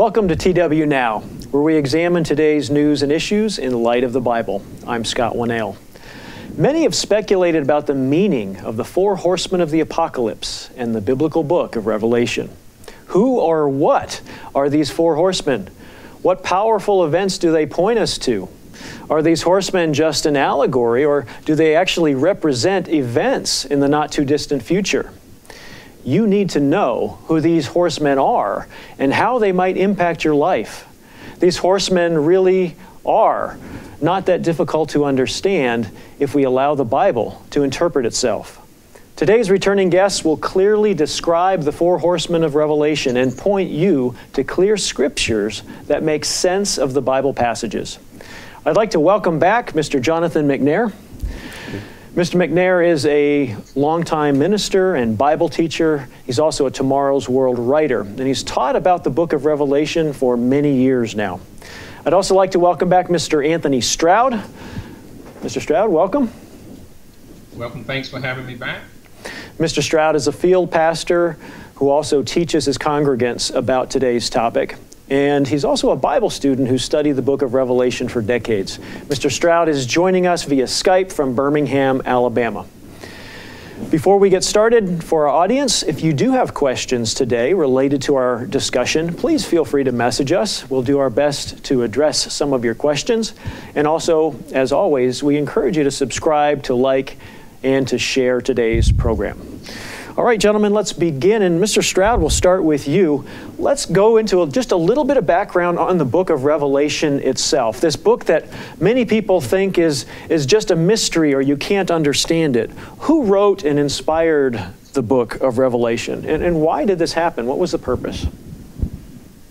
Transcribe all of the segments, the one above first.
Welcome to TW Now, where we examine today's news and issues in light of the Bible. I'm Scott Winnail. Many have speculated about the meaning of the four horsemen of the apocalypse and the biblical book of Revelation. Who or what are these four horsemen? What powerful events do they point us to? Are these horsemen just an allegory, or do they actually represent events in the not too distant future? You need to know who these horsemen are and how they might impact your life. These horsemen really are not that difficult to understand if we allow the Bible to interpret itself. Today's returning guests will clearly describe the four horsemen of Revelation and point you to clear scriptures that make sense of the Bible passages. I'd like to welcome back Mr. Jonathan McNair. Mr. McNair is a longtime minister and Bible teacher. He's also a Tomorrow's World writer, and he's taught about the book of Revelation for many years now. I'd also like to welcome back Mr. Anthony Stroud. Mr. Stroud, welcome. Welcome. Thanks for having me back. Mr. Stroud is a field pastor who also teaches his congregants about today's topic. And he's also a Bible student who studied the book of Revelation for decades. Mr. Stroud is joining us via Skype from Birmingham, Alabama. Before we get started, for our audience, if you do have questions today related to our discussion, please feel free to message us. We'll do our best to address some of your questions. And also, as always, we encourage you to subscribe, to like, and to share today's program. All right, gentlemen, let's begin. And Mr. Stroud, we'll start with you. Let's go into a, just a little bit of background on the book of Revelation itself. This book that many people think is, is just a mystery or you can't understand it. Who wrote and inspired the book of Revelation? And, and why did this happen? What was the purpose?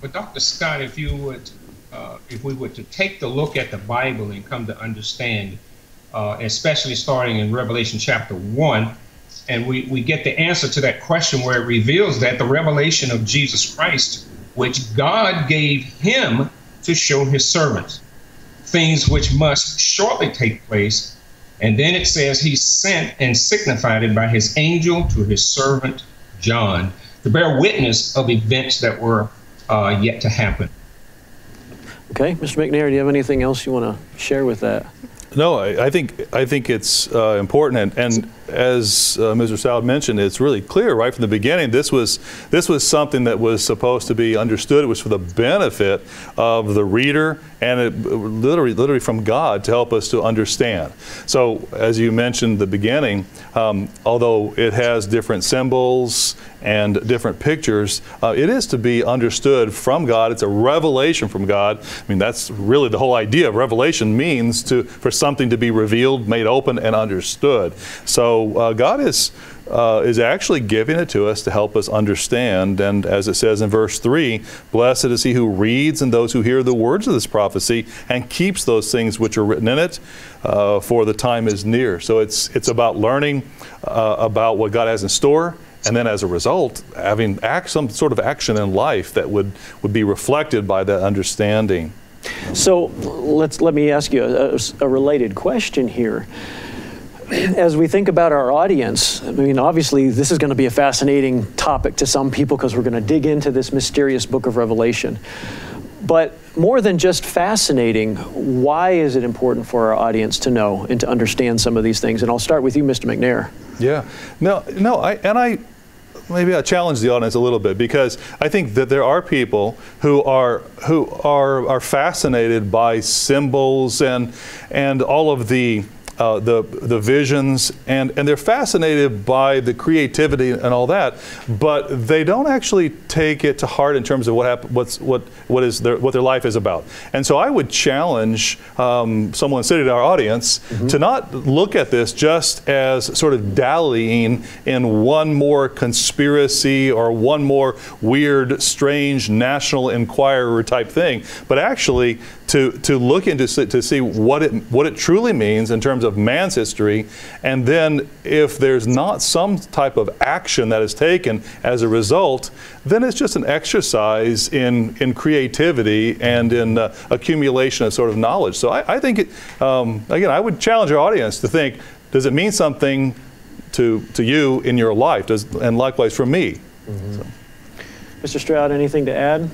Well, Dr. Scott, if you would, uh, if we were to take the look at the Bible and come to understand, uh, especially starting in Revelation chapter 1, and we, we get the answer to that question where it reveals that the revelation of Jesus Christ, which God gave him to show his servants, things which must shortly take place. And then it says he sent and signified it by his angel to his servant John to bear witness of events that were uh, yet to happen. Okay, Mr. McNair, do you have anything else you want to share with that? No, I, I, think I think it's uh, important, and, and as uh, Mr. Stroud mentioned, it's really clear right from the beginning. This was this was something that was supposed to be understood. It was for the benefit of the reader, and it literally literally from God to help us to understand. So, as you mentioned the beginning, um, although it has different symbols and different pictures, uh, it is to be understood from God. It's a revelation from God. I mean, that's really the whole idea of revelation means to for something to be revealed, made open, and understood. So uh, God is uh, is actually giving it to us to help us understand. And as it says in verse 3, blessed is he who reads and those who hear the words of this prophecy and keeps those things which are written in it, uh, for the time is near. So it's, it's about learning uh, about what God has in store and then as a result, having act, some sort of action in life that would, would be reflected by that understanding. So let's let me ask you a, a, related question here. As we think about our audience, I mean, obviously, this is going to be a fascinating topic to some people because we're going to dig into this mysterious book of Revelation. But more than just fascinating, why is it important for our audience to know and to understand some of these things? And I'll start with you, Mr. McNair. Yeah. No, no, I, and I, maybe I challenge the audience a little bit because I think that there are people who are who are are fascinated by symbols and and all of the uh, the the visions, and and they're fascinated by the creativity and all that, but they don't actually take it to heart in terms of what hap- what's what what is their what their life is about. And so I would challenge um, someone sitting in our audience mm-hmm. to not look at this just as sort of dallying in one more conspiracy or one more weird, strange National Enquirer type thing, but actually to, to look into to see what it what it truly means in terms of man's history, and then if there's not some type of action that is taken as a result, then it's just an exercise in in creativity and in uh, accumulation of sort of knowledge. So I, I think it, um, again, I would challenge our audience to think: Does it mean something to to you in your life? Does and likewise for me. Mm-hmm. So. Mr. Stroud, anything to add?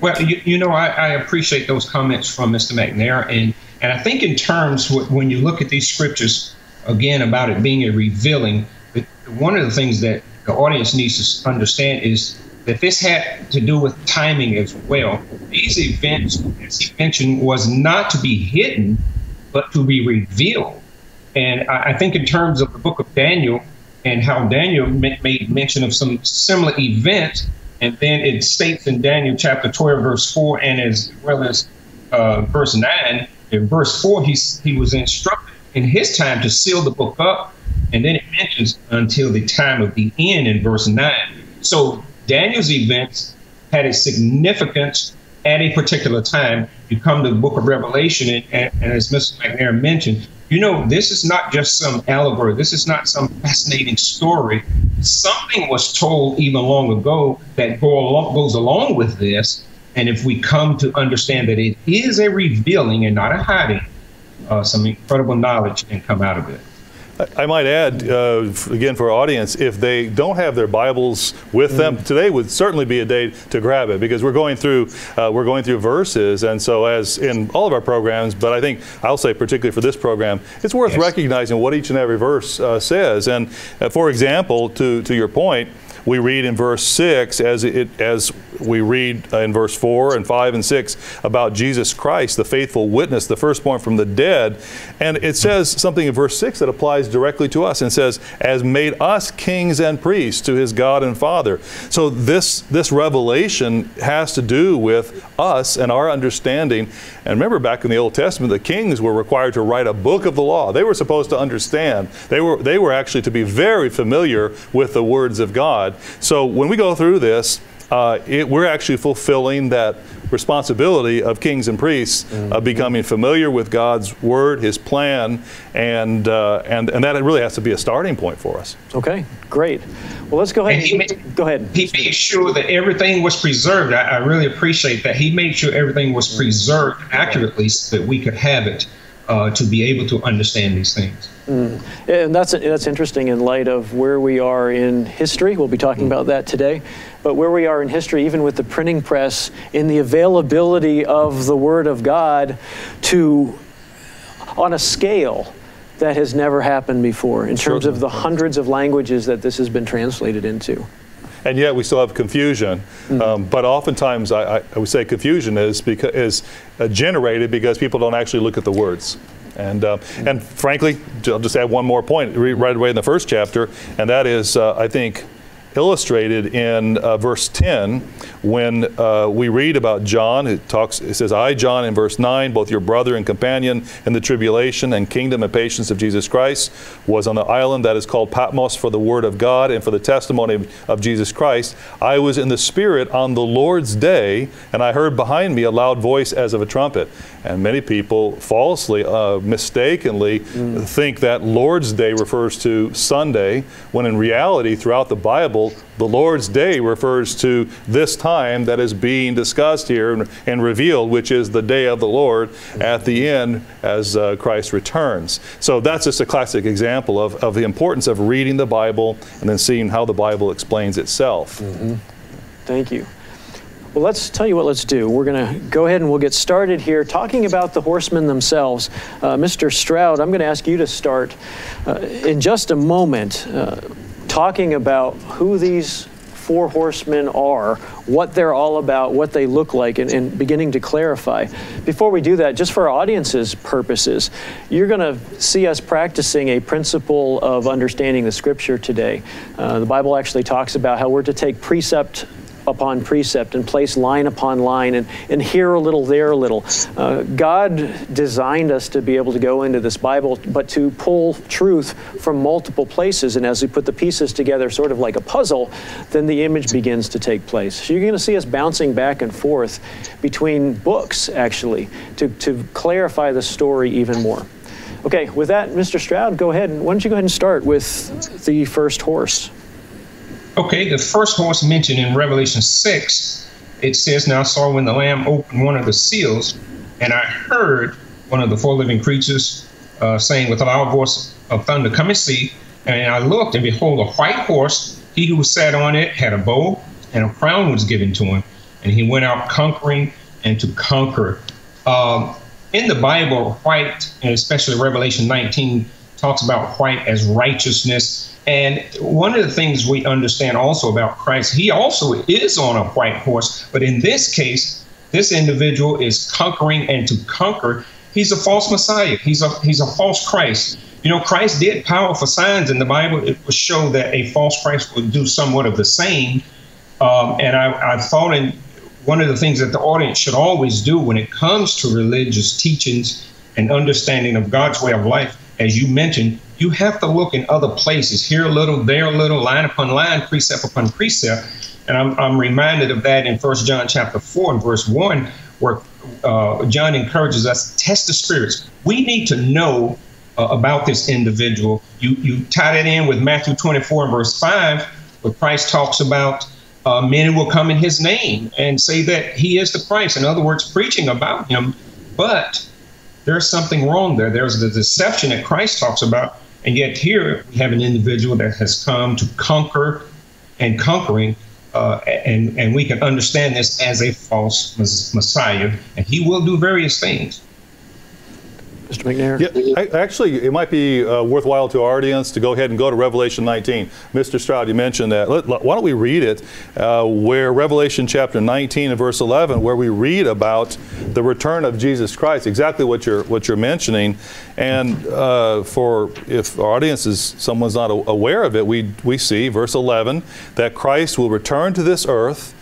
Well, you, you know, I, I, appreciate those comments from Mr. McNair, and and I think in terms when you look at these scriptures again about it being a revealing, one of the things that the audience needs to understand is that this had to do with timing as well. These events, as he mentioned, was not to be hidden, but to be revealed. And I, I think in terms of the book of Daniel and how Daniel made mention of some similar events, and then it states in Daniel chapter 12, verse 4, and as well as uh, verse 9, in verse 4, he, he was instructed in his time to seal the book up. And then it mentions until the time of the end in verse 9. So Daniel's events had a significance at a particular time. You come to the book of Revelation, and, and, and as Mr. McNair mentioned, you know, this is not just some allegory. This is not some fascinating story. Something was told even long ago that go along, goes along with this. And if we come to understand that it is a revealing and not a hiding, uh, some incredible knowledge can come out of it. I might add, uh, again, for our audience, if they don't have their Bibles with mm. them, today would certainly be a day to grab it because we're going through uh, we're going through verses, and so as in all of our programs, but I think I'll say particularly for this program, it's worth yes. recognizing what each and every verse uh, says. And uh, for example, to to your point we read in verse 6 as it as we read uh, in verse 4 and 5 and 6 about Jesus Christ, the faithful witness, the firstborn from the dead. And it says something in verse 6 that applies directly to us and says, as made us kings and priests to his God and Father. So this, this revelation has to do with us and our understanding. And remember back in the Old Testament, the kings were required to write a book of the law. They were supposed to understand. They were, they were actually to be very familiar with the words of God. So when we go through this, uh, it, we're actually fulfilling that responsibility of kings and priests mm-hmm. of becoming familiar with God's word, His plan, and uh, and and that really has to be a starting point for us. Okay, great. Well, let's go ahead. And he made, go ahead. He made sure that everything was preserved. I, I, really appreciate that. He made sure everything was preserved accurately so that we could have it uh, to be able to understand these things. Mm. And that's that's interesting in light of where we are in history. We'll be talking mm. about that today. But where we are in history, even with the printing press, in the availability of the Word of God to, on a scale that has never happened before, in terms of the hundreds of languages that this has been translated into and yet we still have confusion. Mm-hmm. Um, but oftentimes, I, I, would say confusion is because is uh, generated because people don't actually look at the words. And uh, mm-hmm. and frankly, I'll just add one more point right away in the first chapter, and that is, uh, I think, illustrated in uh, verse 10 when uh, we read about John. It talks. It says, "I, John," in verse 9, both your brother and companion in the tribulation and kingdom and patience of Jesus Christ, was on the island that is called Patmos for the word of God and for the testimony of Jesus Christ. I was in the Spirit on the Lord's day, and I heard behind me a loud voice as of a trumpet. And many people falsely, uh, mistakenly, mm. think that Lord's Day refers to Sunday, when in reality, throughout the Bible, the Lord's Day refers to this time that is being discussed here and, and revealed, which is the day of the Lord at the end as uh, Christ returns. So that's just a classic example of, of the importance of reading the Bible and then seeing how the Bible explains itself. Mm-hmm. Thank you. Well, let's tell you what let's do. We're going to go ahead and we'll get started here talking about the horsemen themselves. Uh, Mr. Stroud, I'm going to ask you to start uh, in just a moment uh, talking about who these four horsemen are, what they're all about, what they look like, and, and, beginning to clarify. Before we do that, just for our audience's purposes, you're going to see us practicing a principle of understanding the scripture today. Uh, the Bible actually talks about how we're to take precept upon precept and place line upon line and, and here a little, there a little. Uh, God designed us to be able to go into this Bible, but to pull truth from multiple places. And as we put the pieces together, sort of like a puzzle, then the image begins to take place. So you're going to see us bouncing back and forth between books, actually, to, to clarify the story even more. Okay, with that, Mr. Stroud, go ahead. and Why don't you go ahead and start with the first horse? Okay, the first horse mentioned in Revelation 6, it says, Now I saw when the Lamb opened one of the seals, and I heard one of the four living creatures uh, saying with a loud voice of thunder, Come and see. And I looked, and behold, a white horse. He who sat on it had a bow, and a crown was given to him. and he went out conquering and to conquer. Um, in the Bible, white, and especially Revelation 19, talks about white as righteousness. And one of the things we understand also about Christ, he also is on a white horse, but in this case, this individual is conquering and to conquer. He's a false Messiah. He's a he's a false Christ. You know, Christ did powerful signs in the Bible. It would show that a false Christ would do somewhat of the same. Um, and I, I thought in one of the things that the audience should always do when it comes to religious teachings and understanding of God's way of life, as you mentioned, you have to look in other places, here a little, there a little, line upon line, precept upon precept. And I'm, I'm reminded of that in First John chapter 4 and verse 1, where uh, John encourages us test the spirits. We need to know uh, about this individual. You, you tie that in with Matthew 24 and verse 5, where Christ talks about uh, men will come in his name and say that he is the Christ. In other words, preaching about him. But there's something wrong there. There's the deception that Christ talks about. And yet here we have an individual that has come to conquer and conquering. Uh, and, and we can understand this as a false Messiah. And he will do various things. Mr. McNair? Yeah, actually, it might be uh, worthwhile to our audience to go ahead and go to Revelation 19. Mr. Stroud, you mentioned that. Let, why don't we read it, uh, where Revelation chapter 19 and verse 11, where we read about the return of Jesus Christ, exactly what you're what you're mentioning. And uh, for if our audience is someone's not aware of it, we we see verse 11 that Christ will return to this earth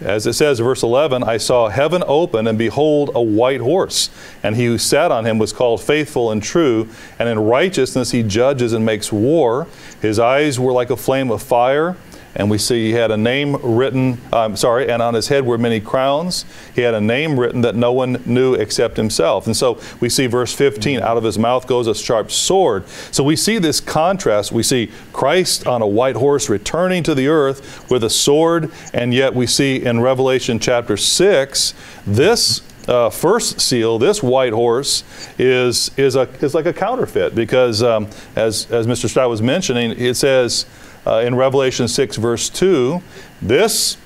as it says, verse 11, I saw heaven open, and behold, a white horse. And he who sat on him was called faithful and true, and in righteousness he judges and makes war. His eyes were like a flame of fire and we see he had a name written, I'm sorry, and on his head were many crowns. He had a name written that no one knew except himself. And so we see verse 15, out of his mouth goes a sharp sword. So we see this contrast. We see Christ on a white horse returning to the earth with a sword, and yet we see in Revelation chapter 6, this uh, first seal, this white horse, is is a is like a counterfeit because um, as as Mr. Stroud was mentioning, it says uh, in Revelation 6, verse 2, this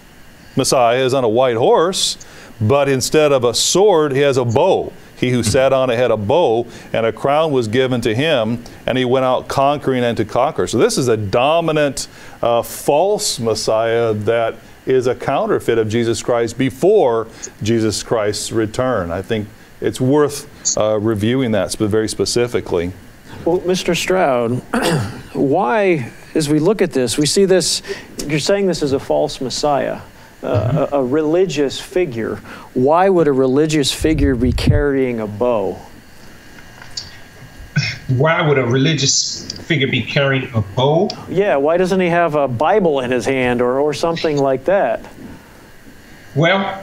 Messiah is on a white horse, but instead of a sword, he has a bow. He who sat on it had a bow, and a crown was given to him, and he went out conquering and to conquer. So, this is a dominant, uh, false Messiah that is a counterfeit of Jesus Christ before Jesus Christ's return. I think it's worth uh, reviewing that very specifically. Well, Mr. Stroud, why as we look at this, we see this, you're saying this is a false Messiah. Uh, a, a, religious figure. Why would a religious figure be carrying a bow? Why would a religious figure be carrying a bow? Yeah, why doesn't he have a Bible in his hand or, or something like that? Well,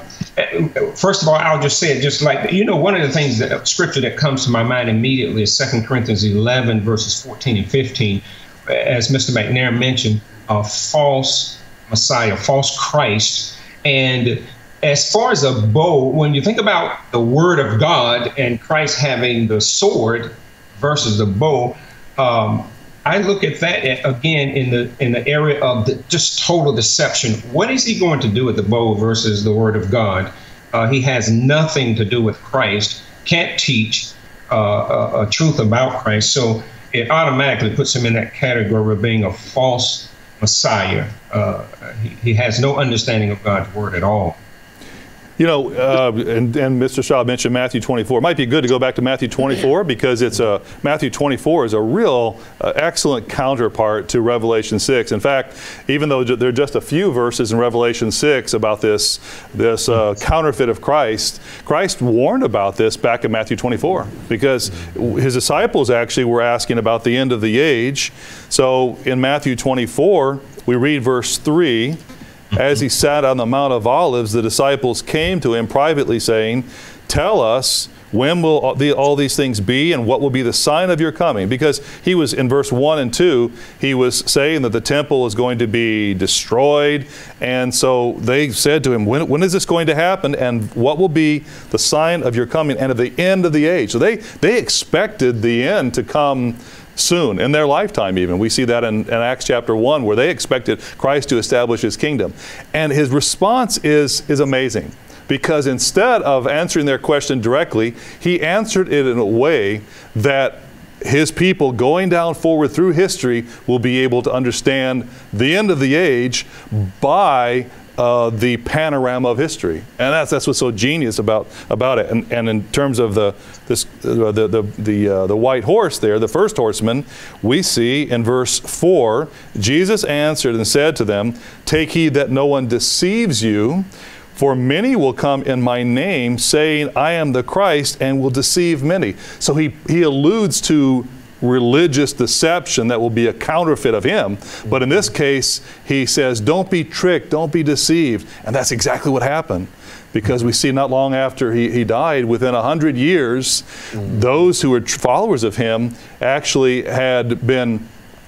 first of all, I'll just say it just like, you know, one of the things that scripture that comes to my mind immediately is Second Corinthians 11, verses 14 and 15 as Mr. McNair mentioned, a false Messiah, false Christ. And as far as a bow, when you think about the Word of God and Christ having the sword versus the bow, um, I look at that again in the in the area of the, just total deception. What is he going to do with the bow versus the Word of God? Uh, he has nothing to do with Christ. Can't teach uh, a, a truth about Christ. So it automatically puts him in that category of being a false Messiah. Uh, he, he, has no understanding of God's word at all. You know, uh, and, and, Mr. Shaw mentioned Matthew 24. It might be good to go back to Matthew 24 because it's a Matthew 24 is a real uh, excellent counterpart to Revelation 6. In fact, even though there are just a few verses in Revelation 6 about this this uh, counterfeit of Christ, Christ warned about this back in Matthew 24 because his disciples actually were asking about the end of the age. So in Matthew 24, we read verse 3 as he sat on the Mount of Olives, the disciples came to him privately, saying, Tell us, when will all these things be, and what will be the sign of your coming? Because he was, in verse 1 and 2, he was saying that the temple is going to be destroyed. And so they said to him, when, when is this going to happen, and what will be the sign of your coming and of the end of the age? So they, they expected the end to come soon, in their lifetime even. We see that in, in, Acts chapter 1, where they expected Christ to establish his kingdom. And his response is, is amazing because instead of answering their question directly, he answered it in a way that his people going down forward through history will be able to understand the end of the age by uh, the panorama of history, and that's that's what's so genius about about it. And, and in terms of the this uh, the the the, uh, the white horse there, the first horseman, we see in verse four, Jesus answered and said to them, "Take heed that no one deceives you." For many will come in my name, saying, I am the Christ, and will deceive many. So he, he alludes to religious deception that will be a counterfeit of him. But in this case, he says, Don't be tricked, don't be deceived. And that's exactly what happened. Because we see not long after he, he died, within a hundred years, mm. those who were followers of him actually had been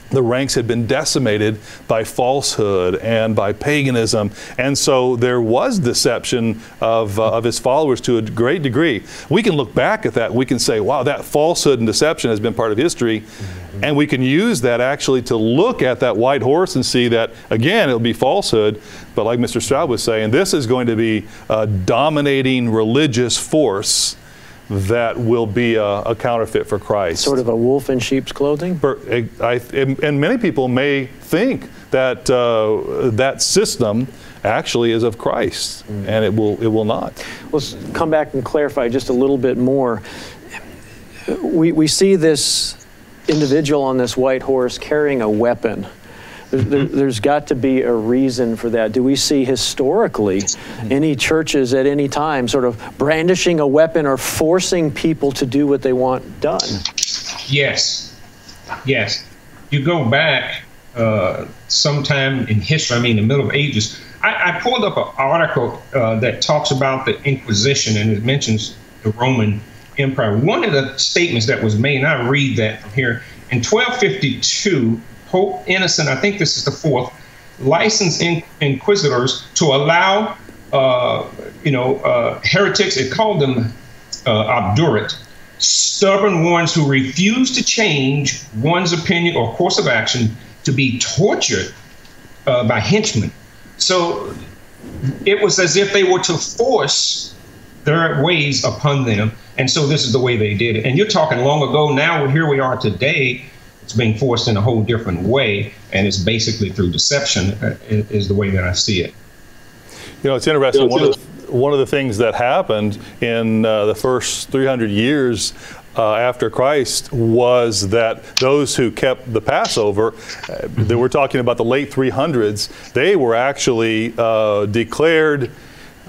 the ranks had been decimated by falsehood and by paganism. And so there was deception of, uh, of his followers to a great degree. We can look back at that. We can say, wow, that falsehood and deception has been part of history. Mm-hmm. And we can use that actually to look at that white horse and see that, again, it'll be falsehood. But like Mr. Stroud was saying, this is going to be a dominating religious force that will be a, a, counterfeit for Christ. Sort of a wolf in sheep's clothing? I, and many people may think that uh, that system actually is of Christ, mm. and it will, it will not. Let's come back and clarify just a little bit more. We, we see this individual on this white horse carrying a weapon. There, has got to be a reason for that. Do we see historically any churches at any time sort of brandishing a weapon or forcing people to do what they want done? Yes. Yes. You go back uh, sometime in history, I mean, the Middle Ages. I, I pulled up an article uh, that talks about the Inquisition and it mentions the Roman Empire. One of the statements that was made, and I read that from here, in 1252, Pope Innocent, I think this is the fourth, licensed in, inquisitors to allow, uh, you know, uh, heretics, it called them uh, obdurate, stubborn ones who refuse to change one's opinion or course of action to be tortured uh, by henchmen. So it was as if they were to force their ways upon them. And so this is the way they did it. And you're talking long ago. Now here we are today it's being forced in a whole different way, and it's basically through deception, uh, is the way that I see it. You know, it's interesting. One of the, one of the things that happened in uh, the first 300 years uh, after Christ was that those who kept the Passover, uh, that we're talking about the late 300s, they were actually uh, declared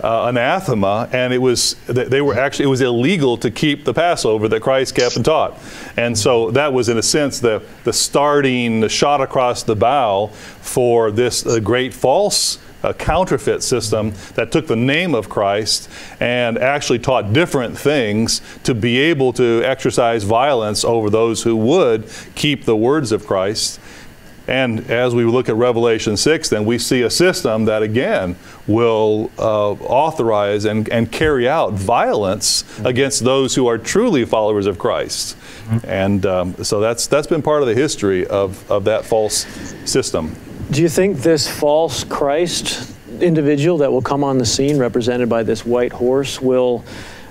uh, anathema, and it was they were actually it was illegal to keep the Passover that Christ kept and taught, and so that was in a sense the the starting the shot across the bow for this uh, great false. Uh, counterfeit system that took the name of Christ and actually taught different things to be able to exercise violence over those who would keep the words of Christ. And as we look at Revelation 6, then we see a system that again will uh, authorize and, and carry out violence against those who are truly followers of Christ. Mm-hmm. And um, so that's, that's been part of the history of, of that false system. Do you think this false Christ individual that will come on the scene, represented by this white horse, will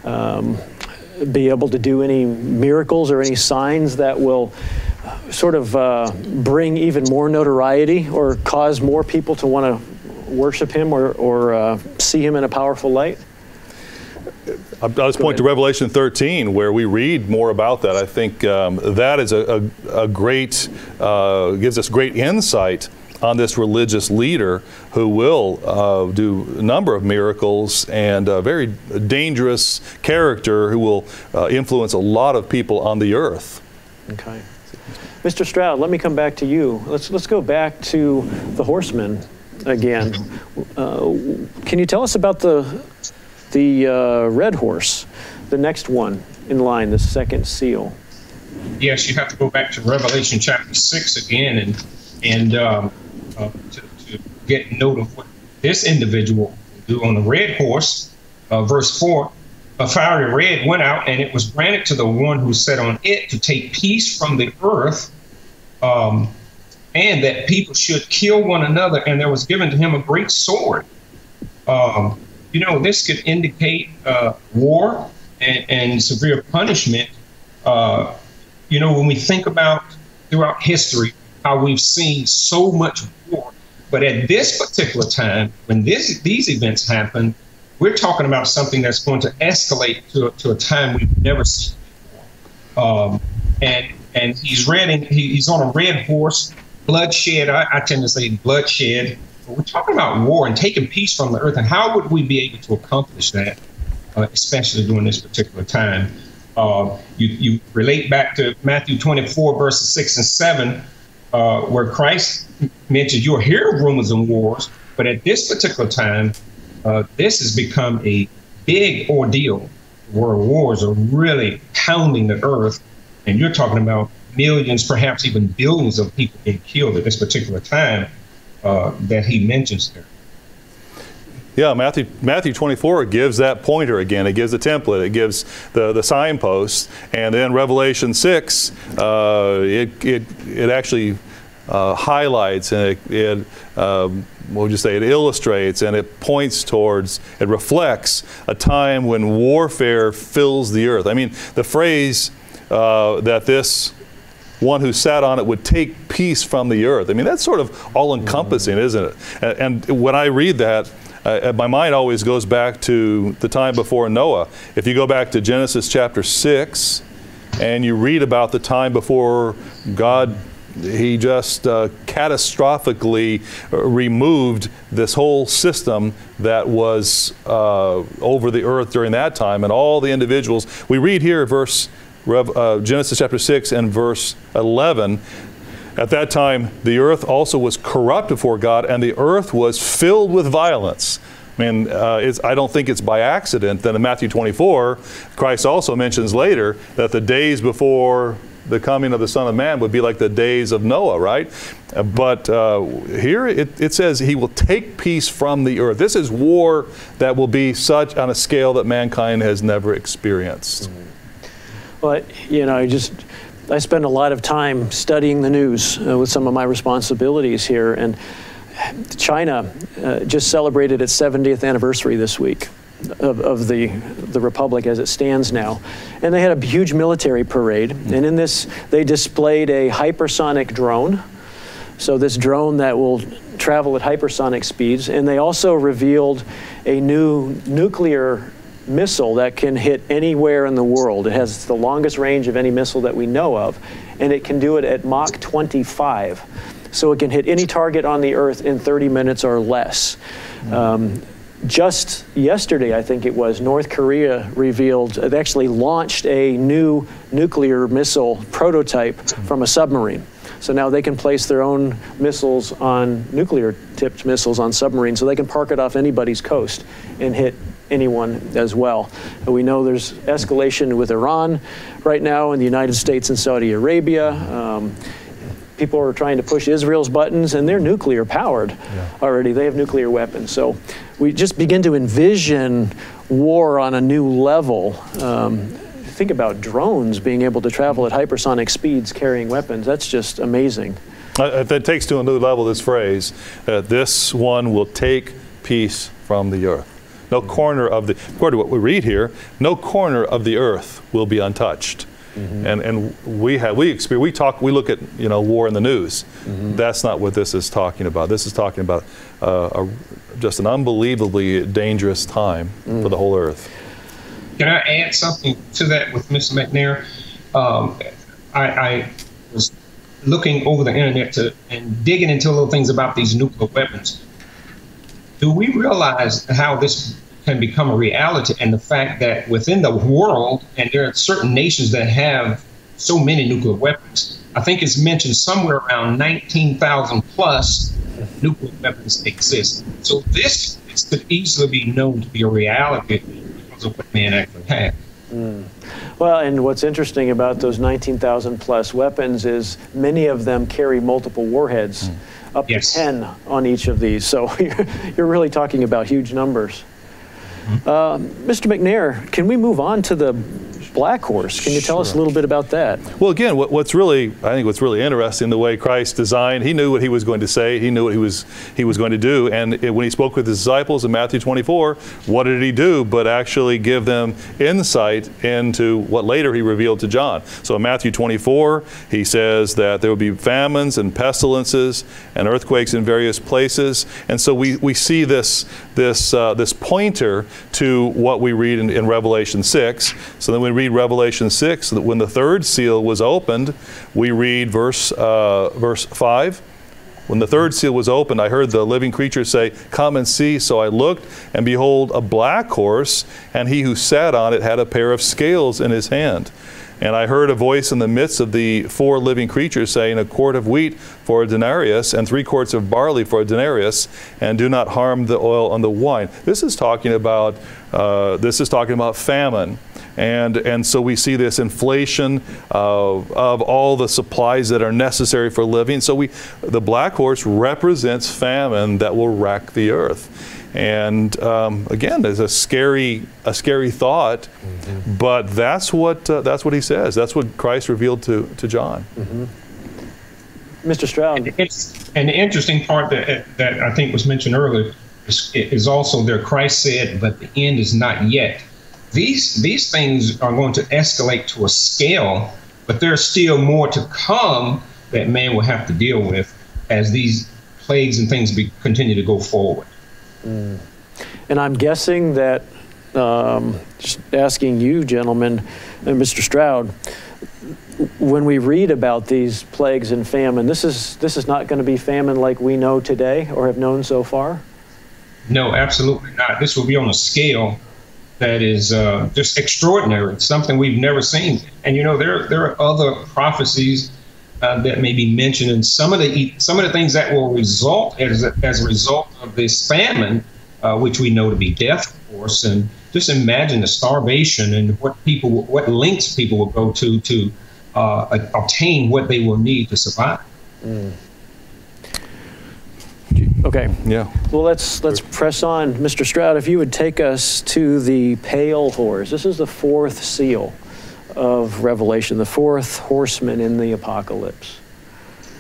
um, be able to do any miracles or any signs that will? Sort of uh, bring even more notoriety or cause more people to want to worship him or, or uh, see him in a powerful light? I'll just point to Revelation 13, where we read more about that. I think um, that is a, a, a great, uh, gives us great insight on this religious leader who will uh, do a number of miracles and a very dangerous character who will uh, influence a lot of people on the earth. Okay. Mr. Stroud, let me come back to you. Let's, let's go back to the horsemen again. Uh, can you tell us about the, the uh, red horse, the next one in line, the second seal? Yes, you have to go back to Revelation chapter 6 again and, and um, uh, to, to, get note of what this individual do on the red horse. Uh, verse 4 a fiery red went out, and it was granted to the one who sat on it to take peace from the earth um, and that people should kill one another, and there was given to him a great sword. Um, you know, this could indicate uh, war and, and, severe punishment. Uh, you know, when we think about throughout history how we've seen so much war, but at this particular time, when this, these events happen, we're talking about something that's going to escalate to, to a time we've never seen before. Um, and and he's he, he's on a red horse, bloodshed. I, I tend to say bloodshed. We're talking about war and taking peace from the earth. And how would we be able to accomplish that, uh, especially during this particular time? Uh, you, you relate back to Matthew 24, verses 6 and 7, uh, where Christ mentioned you'll hear rumors and wars, but at this particular time, uh, this has become a big ordeal where wars are really pounding the earth. And you're talking about millions, perhaps even billions of people being killed at this particular time uh, that he mentions there. Yeah, Matthew Matthew 24 gives that pointer again. It gives a template. It gives the the signpost, and then Revelation 6, uh, it, it it actually uh, highlights and it, it um, what would you say? It illustrates and it points towards, it reflects a time when warfare fills the earth. I mean, the phrase uh, that this one who sat on it would take peace from the earth. I mean, that's sort of all encompassing, isn't it? And, and, when I read that, uh, my mind always goes back to the time before Noah. If you go back to Genesis chapter 6 and you read about the time before God he just uh, catastrophically removed this whole system that was uh, over the earth during that time and all the individuals. We read here, verse uh, Genesis chapter 6 and verse 11. At that time, the earth also was corrupt before God, and the earth was filled with violence. I mean, uh, I don't think it's by accident that in Matthew 24, Christ also mentions later that the days before the coming of the Son of Man would be like the days of Noah, right? Uh, but uh, here it, it, says he will take peace from the earth. This is war that will be such on a scale that mankind has never experienced. Well, you know, I just I spend a lot of time studying the news uh, with some of my responsibilities here, and China uh, just celebrated its 70th anniversary this week of, of, the, the republic as it stands now. And they had a huge military parade. And in this, they displayed a hypersonic drone. So this drone that will travel at hypersonic speeds. And they also revealed a new nuclear missile that can hit anywhere in the world. It has the longest range of any missile that we know of. And it can do it at Mach 25. So it can hit any target on the Earth in 30 minutes or less. Um, just yesterday, I think it was, North Korea revealed, they actually launched a new nuclear missile prototype from a submarine. So now they can place their own missiles on nuclear tipped missiles on submarines, so they can park it off anybody's coast and hit anyone as well. And we know there's escalation with Iran right now, in the United States and Saudi Arabia. Um, people are trying to push Israel's buttons, and they're nuclear powered yeah. already. They have nuclear weapons. So we just begin to envision war on a new level. Um, think about drones being able to travel at hypersonic speeds carrying weapons. That's just amazing. Uh, that takes to a new level this phrase uh, this one will take peace from the earth. No corner of the, according to what we read here, no corner of the earth will be untouched. Mm-hmm. And, and we have we experience we talk we look at you know war in the news. Mm-hmm. That's not what this is talking about. This is talking about uh, a, just an unbelievably dangerous time mm. for the whole earth. Can I add something to that with Mr. McNair? Um, I, I, was looking over the internet to, and digging into little things about these nuclear weapons. Do we realize how this can become a reality and the fact that within the world, and there are certain nations that have so many nuclear weapons, I think it's mentioned somewhere around 19,000 plus nuclear weapons exist. So this could easily be known to be a reality because of what man actually has. Mm. Well, and what's interesting about those 19,000 plus weapons is many of them carry multiple warheads, mm. Up yes. to 10 on each of these. So you're, you're really talking about huge numbers. Uh, Mr. McNair, can we move on to the black horse. Can you tell sure. us a little bit about that? Well, again, what, what's really I think what's really interesting the way Christ designed. He knew what he was going to say. He knew what he was he was going to do. And it, when he spoke with his disciples in Matthew 24, what did he do? But actually give them insight into what later he revealed to John. So in Matthew 24, he says that there will be famines and pestilences and earthquakes in various places. And so we, we see this this uh, this pointer to what we read in, in Revelation 6. So then we read Revelation 6 that when the third seal was opened, we read verse uh, verse 5. When the third seal was opened, I heard the living creature say, Come and see. So I looked, and behold, a black horse, and he who sat on it had a pair of scales in his hand. And I heard a voice in the midst of the four living creatures saying, A quart of wheat for a denarius, and three quarts of barley for a denarius, and do not harm the oil on the wine. This is talking about uh, this is talking about famine. And, and so we see this inflation of, of all the supplies that are necessary for living. So we, the black horse represents famine that will wreck the earth. And um, again, there's a scary, a scary thought, mm-hmm. but that's what uh, that's what he says. That's what Christ revealed to to John. Mm-hmm. Mr. Stroud. It's an interesting part that that I think was mentioned earlier is, is also there. Christ said, "But the end is not yet." These these things are going to escalate to a scale, but there's still more to come that man will have to deal with as these plagues and things be, continue to go forward. Mm. And I'm guessing that, um, just asking you, gentlemen, and Mr. Stroud, when we read about these plagues and famine, this is this is not going to be famine like we know today or have known so far. No, absolutely not. This will be on a scale that is uh, just extraordinary, something we've never seen. And you know, there there are other prophecies uh, that may be mentioned, and some of the some of the things that will result as a, as a result of this famine, uh, which we know to be death, of course. And just imagine the starvation and what people, what lengths people will go to to uh, obtain what they will need to survive. Mm. Okay. Yeah. Well, let's let's press on, Mr. Stroud. If you would take us to the pale horse. This is the fourth seal of Revelation, the fourth horseman in the apocalypse.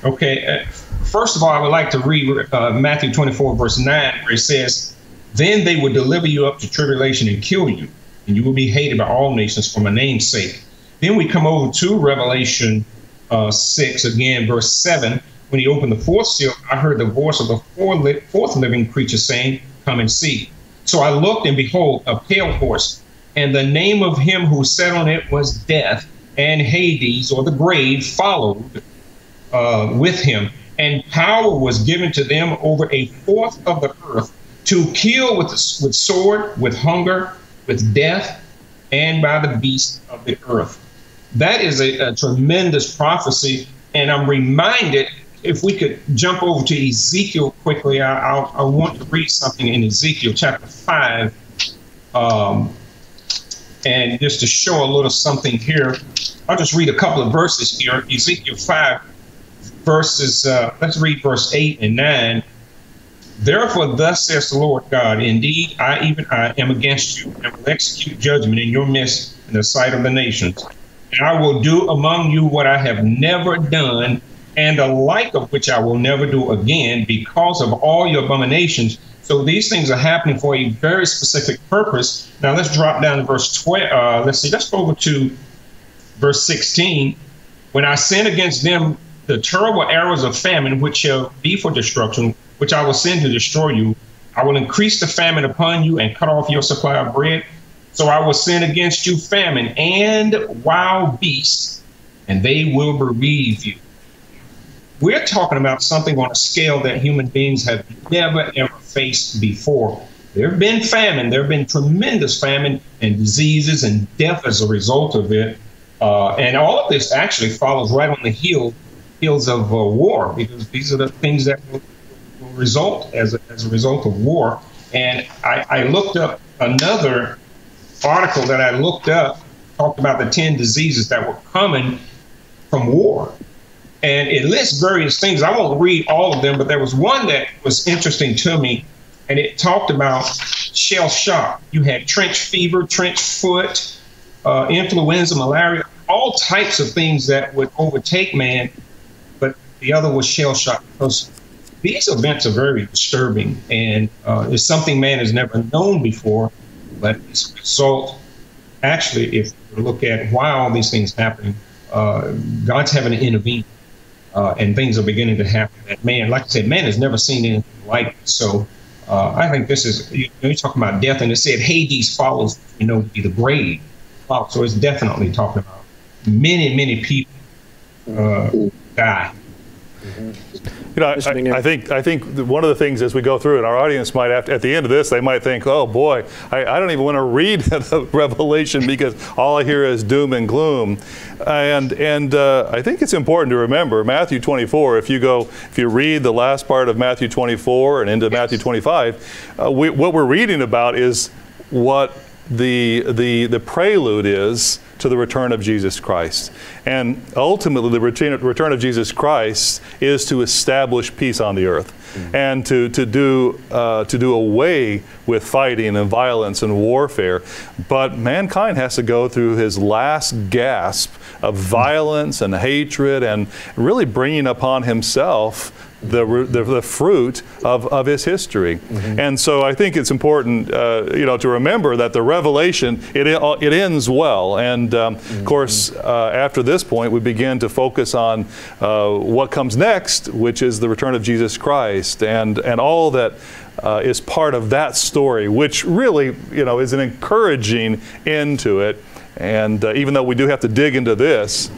Okay. Uh, first of all, I would like to read uh, Matthew 24, verse 9, where it says, Then they will deliver you up to tribulation and kill you, and you will be hated by all nations for my name's sake. Then we come over to Revelation uh, 6, again, verse 7. When he opened the fourth seal, I heard the voice of the fourth living creature saying, Come and see. So I looked, and behold, a pale horse and the name of him who sat on it was Death, and Hades, or the grave, followed uh, with him. And power was given to them over a fourth of the earth to kill with, with sword, with hunger, with death, and by the beasts of the earth. That is a, a tremendous prophecy. And I'm reminded, if we could jump over to Ezekiel quickly, I, I, I want to read something in Ezekiel chapter 5. Um, and just to show a little something here, I'll just read a couple of verses here. Ezekiel 5, verses, uh, let's read verse 8 and 9. Therefore, thus says the Lord God, indeed, I even I am against you, and will execute judgment in your midst in the sight of the nations. And I will do among you what I have never done, and the like of which I will never do again, because of all your abominations so these things are happening for a very specific purpose. Now let's drop down to verse 12. Uh, let's see, let's go over to verse 16. When I send against them the terrible arrows of famine, which shall be for destruction, which I will send to destroy you, I will increase the famine upon you and cut off your supply of bread. So I will send against you famine and wild beasts, and they will bereave you. We're talking about something on a scale that human beings have never, ever faced before. There have been famine, there have been tremendous famine and diseases and death as a result of it. Uh, and all of this actually follows right on the heel, heels of uh, war, because these are the things that will, will result as a, as a result of war. And I, I looked up another article that I looked up, talked about the 10 diseases that were coming from war and it lists various things. I won't read all of them, but there was one that was interesting to me, and it talked about shell shock. You had trench fever, trench foot, uh, influenza, malaria, all types of things that would overtake man, but the other was shell shock because these events are very disturbing and uh, it's something man has never known before, but it's a result. Actually, if you look at why all these things happening, uh, God's having to intervene, uh, and things are beginning to happen. That man, like I said, man has never seen anything like it. So uh, I think this is you know, you're talking about death, and it said Hades follows, you know, be the grave. So it's definitely talking about many, many people uh, die. You know, I, I, think I think one of the things as we go through it, our audience might have to, at the end of this, they might think, "Oh boy, I, I don't even want to read the Revelation because all I hear is doom and gloom." And and uh, I think it's important to remember Matthew 24. If you go, if you read the last part of Matthew 24 and into yes. Matthew 25, uh, we, what we're reading about is what the the the prelude is to the return of Jesus Christ. And ultimately, the return of Jesus Christ is to establish peace on the earth mm-hmm. and to, to, do, uh, to do away with fighting and violence and warfare. But mankind has to go through his last gasp of violence and hatred and really bringing upon himself the, the, the, fruit of, of his history. Mm-hmm. And so I think it's important, uh, you know, to remember that the revelation, it, it ends well. And um, mm-hmm. of course, uh, after this point, we begin to focus on uh, what comes next, which is the return of Jesus Christ and, and all that uh, is part of that story, which really, you know, is an encouraging end to it. And uh, even though we do have to dig into this,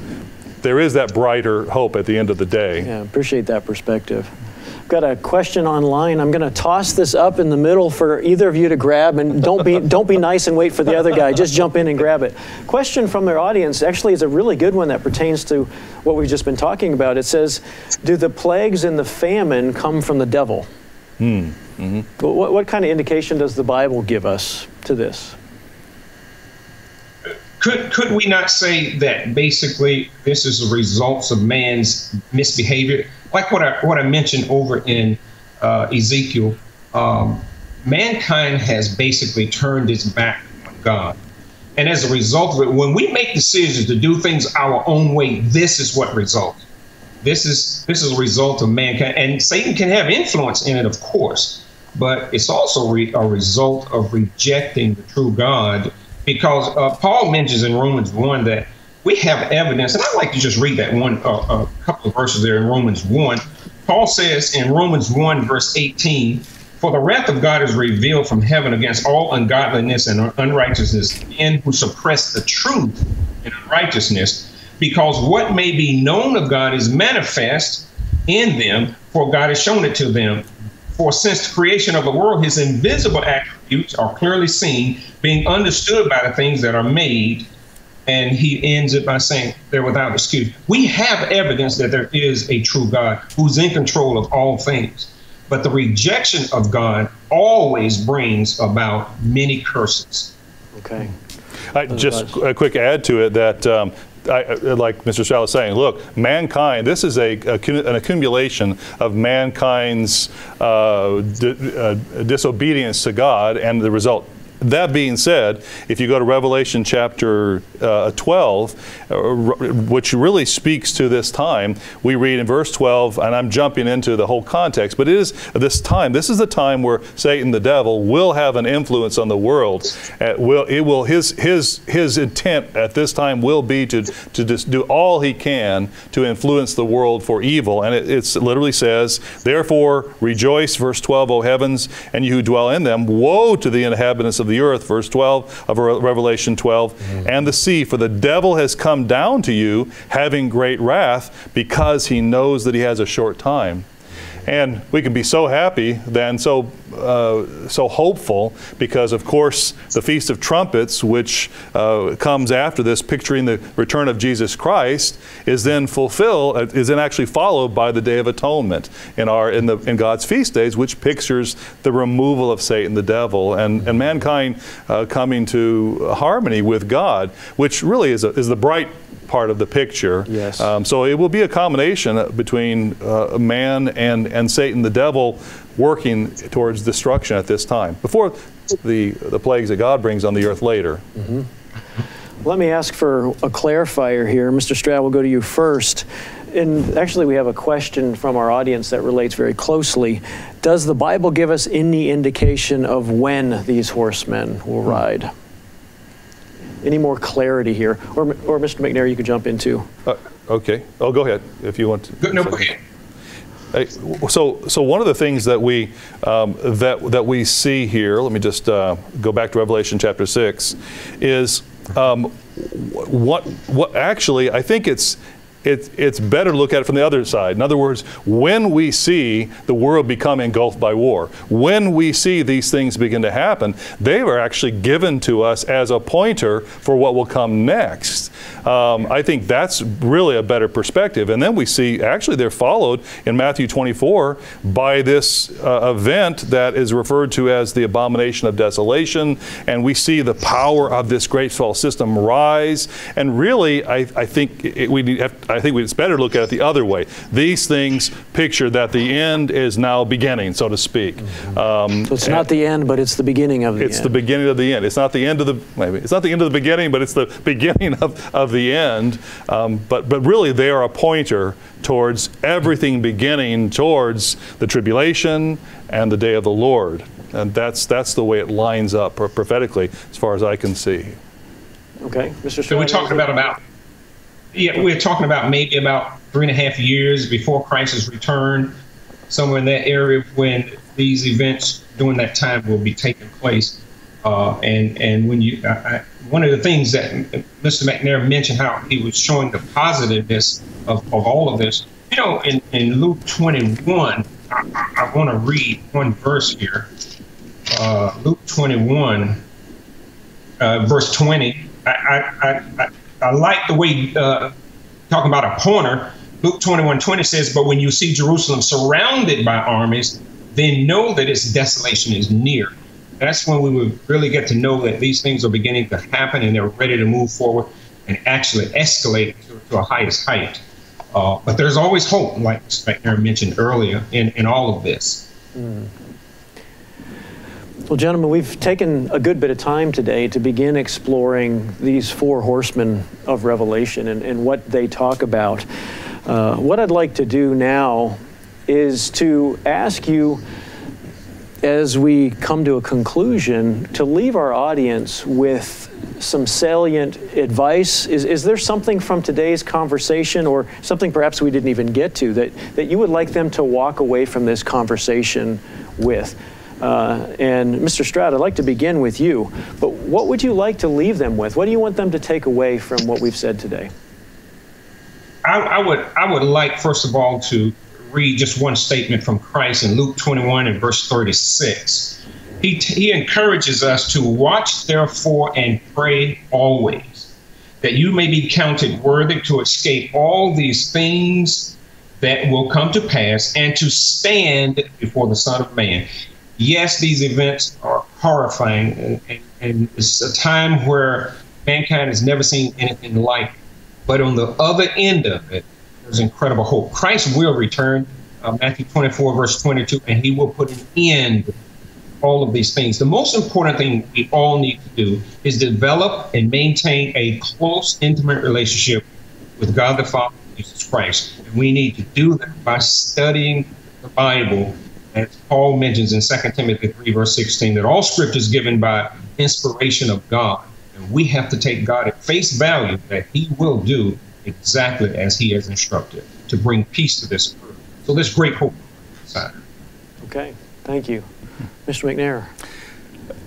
there is that brighter hope at the end of the day. Yeah, appreciate that perspective. I've got a question online. I'm going to toss this up in the middle for either of you to grab, and don't be don't be nice and wait for the other guy. Just jump in and grab it. Question from their audience actually is a really good one that pertains to what we've just been talking about. It says, "Do the plagues and the famine come from the devil?" Hmm. Mm-hmm. What, what kind of indication does the Bible give us to this? Could could we not say that basically this is the results of man's misbehavior? Like what I what I mentioned over in uh, Ezekiel, um, mankind has basically turned its back on God, and as a result of it, when we make decisions to do things our own way, this is what results. This is this is a result of mankind, and Satan can have influence in it, of course, but it's also re- a result of rejecting the true God because uh, Paul mentions in Romans 1 that we have evidence, and I'd like to just read that one, uh, a couple of verses there in Romans 1. Paul says in Romans 1, verse 18, For the wrath of God is revealed from heaven against all ungodliness and unrighteousness, men who suppress the truth in unrighteousness, because what may be known of God is manifest in them, for God has shown it to them. For since the creation of the world, his invisible attributes are clearly seen, being understood by the things that are made. And he ends it by saying they're without excuse. We have evidence that there is a true God who's in control of all things. But the rejection of God always brings about many curses. Okay. I, just a quick add to it that um, I, like Mr. Shaw was saying, look, mankind, this is a, a an accumulation of mankind's uh, uh, disobedience to God and the result that being said, if you go to Revelation chapter uh, 12, uh, which really speaks to this time, we read in verse 12, and I'm jumping into the whole context, but it is this time, this is the time where Satan, the devil, will have an influence on the world. Uh, will, it will, his, his, his intent at this time will be to, to do all he can to influence the world for evil. And it literally says, Therefore rejoice, verse 12, O heavens, and you who dwell in them. Woe to the inhabitants of the earth, verse 12 of Revelation 12, mm-hmm. and the sea, for the devil has come down to you having great wrath because he knows that he has a short time. And we can be so happy then, so uh, so hopeful, because of course the Feast of Trumpets, which uh, comes after this, picturing the return of Jesus Christ, is then fulfilled, uh, is then actually followed by the Day of Atonement in our in the in God's feast days, which pictures the removal of Satan, the devil, and and mankind uh, coming to harmony with God, which really is a, is the bright part of the picture. Yes. Um, so it will be a combination between uh, man and, and Satan, the devil, working towards destruction at this time, before the, the plagues that God brings on the earth later. Mm-hmm. Let me ask for a clarifier here. Mr. Stroud, we'll go to you first. And actually, we have a question from our audience that relates very closely. Does the Bible give us any indication of when these horsemen will ride? Any more clarity here? Or, or Mr. McNair, you could jump into. Uh, okay. Oh, go ahead if you want to. Good, no, go ahead. So, so one of the things that we um, that that we see here, let me just uh, go back to Revelation chapter six, is um, what what actually I think it's it, it's better to look at it from the other side. In other words, when we see the world become engulfed by war, when we see these things begin to happen, they were actually given to us as a pointer for what will come next. Um, I think that's really a better perspective. And then we see, actually, they're followed in Matthew 24 by this uh, event that is referred to as the abomination of desolation. And we see the power of this great false system rise. And really, I, I think it, we have, I think it's better to look at it the other way. These things picture that the end is now beginning, so to speak. Um, So it's not the end, but it's the beginning of the it's end. the beginning of the end. It's not the end of the maybe it's not the end of the beginning, but it's the beginning of, of the end. Um, but but really, they are a pointer towards everything beginning towards the tribulation and the day of the Lord, and that's that's the way it lines up prophetically, as far as I can see. Okay, Mr. So we're talking about about yeah, we're talking about maybe about three and a half years before Christ's return, somewhere in that area when these events during that time will be taking place. Uh, and and when you, I, I, one of the things that Mr. McNair mentioned how he was showing the positiveness of, of all of this. You know, in, in Luke 21, I, I, want to read one verse here. Uh, Luke 21, uh, verse 20. I, I, I, I like the way uh, talking about a pointer. Luke 21 20 says, But when you see Jerusalem surrounded by armies, then know that its desolation is near. That's when we would really get to know that these things are beginning to happen and they're ready to move forward and actually escalate to, to a highest height. Uh, but there's always hope, like Aaron mentioned earlier, in, in all of this. Well, gentlemen, we've taken a good bit of time today to begin exploring these four horsemen of Revelation and, and what they talk about. Uh, what I'd like to do now is to ask you, as we come to a conclusion, to leave our audience with some salient advice. Is, is there something from today's conversation or something perhaps we didn't even get to that, that you would like them to walk away from this conversation with? Uh, and Mr. Stroud, I'd like to begin with you, but what would you like to leave them with? What do you want them to take away from what we've said today? I, I would I would like first of all to read just one statement from Christ in Luke 21 and verse 36. He, he encourages us to watch therefore and pray always, that you may be counted worthy to escape all these things that will come to pass and to stand before the Son of Man. Yes, these events are horrifying, and, and, and it's a time where mankind has never seen anything like it. But on the other end of it, there's incredible hope. Christ will return, uh, Matthew 24, verse 22, and he will put an end to all of these things. The most important thing we all need to do is develop and maintain a close, intimate relationship with God the Father, Jesus Christ. And we need to do that by studying the Bible, as Paul mentions in 2 Timothy 3, verse 16, that all scripture is given by inspiration of God. And we have to take God at face value that he will do exactly as he has instructed to bring peace to this earth. So there's great hope. Okay, thank you. Mr. McNair.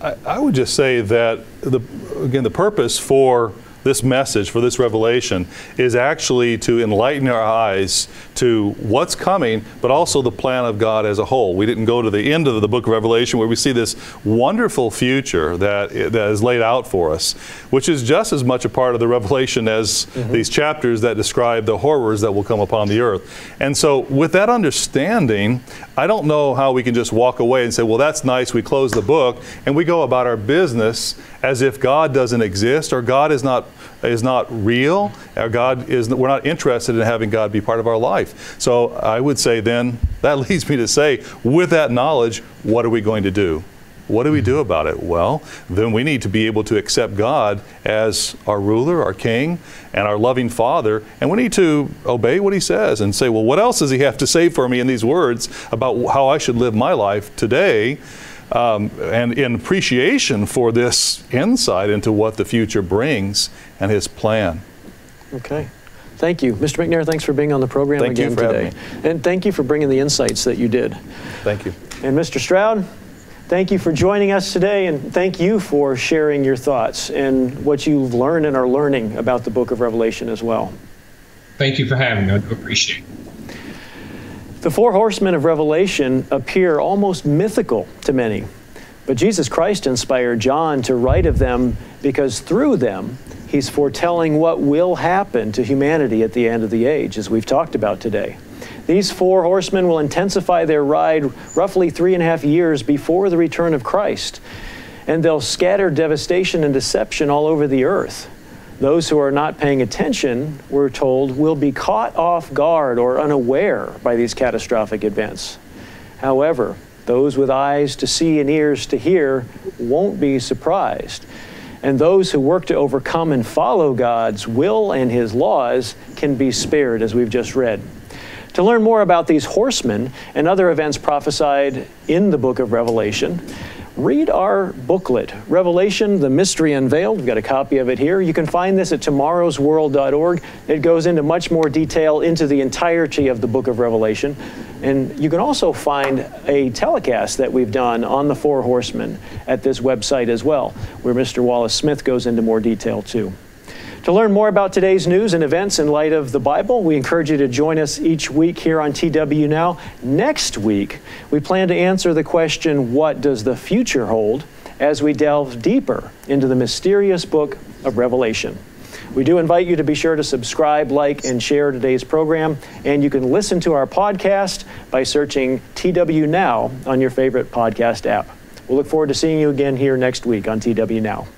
I, I would just say that the again the purpose for this message for this revelation is actually to enlighten our eyes to what's coming, but also the plan of God as a whole. We didn't go to the end of the book of Revelation where we see this wonderful future that, that is laid out for us, which is just as much a part of the revelation as mm-hmm. these chapters that describe the horrors that will come upon the earth. And so, with that understanding, I don't know how we can just walk away and say, well, that's nice, we close the book, and we go about our business as if God doesn't exist or God is not is not real or God is we're not interested in having God be part of our life. So I would say then that leads me to say with that knowledge what are we going to do? What do we do about it? Well, then we need to be able to accept God as our ruler, our king, and our loving father, and we need to obey what he says and say, well, what else does he have to say for me in these words about how I should live my life today? Um, and in appreciation for this insight into what the future brings and his plan. Okay. Thank you. Mr. McNair, thanks for being on the program thank again today. And thank you for bringing the insights that you did. Thank you. And Mr. Stroud, thank you for joining us today, and thank you for sharing your thoughts and what you've learned and are learning about the book of Revelation as well. Thank you for having me. I appreciate it. The four horsemen of Revelation appear almost mythical to many, but Jesus Christ inspired John to write of them because through them, he's foretelling what will happen to humanity at the end of the age, as we've talked about today. These four horsemen will intensify their ride roughly three and a half years before the return of Christ, and they'll scatter devastation and deception all over the earth. Those who are not paying attention, we're told, will be caught off guard or unaware by these catastrophic events. However, those with eyes to see and ears to hear won't be surprised. And those who work to overcome and follow God's will and his laws can be spared, as we've just read. To learn more about these horsemen and other events prophesied in the book of Revelation, read our booklet, Revelation, the Mystery Unveiled. We've got a copy of it here. You can find this at tomorrowsworld.org. It goes into much more detail into the entirety of the book of Revelation. And you can also find a telecast that we've done on the four horsemen at this website as well, where Mr. Wallace Smith goes into more detail too. To learn more about today's news and events in light of the Bible, we encourage you to join us each week here on TW Now. Next week, we plan to answer the question, What does the future hold? as we delve deeper into the mysterious book of Revelation. We do invite you to be sure to subscribe, like, and share today's program. And you can listen to our podcast by searching TW Now on your favorite podcast app. We'll look forward to seeing you again here next week on TW Now.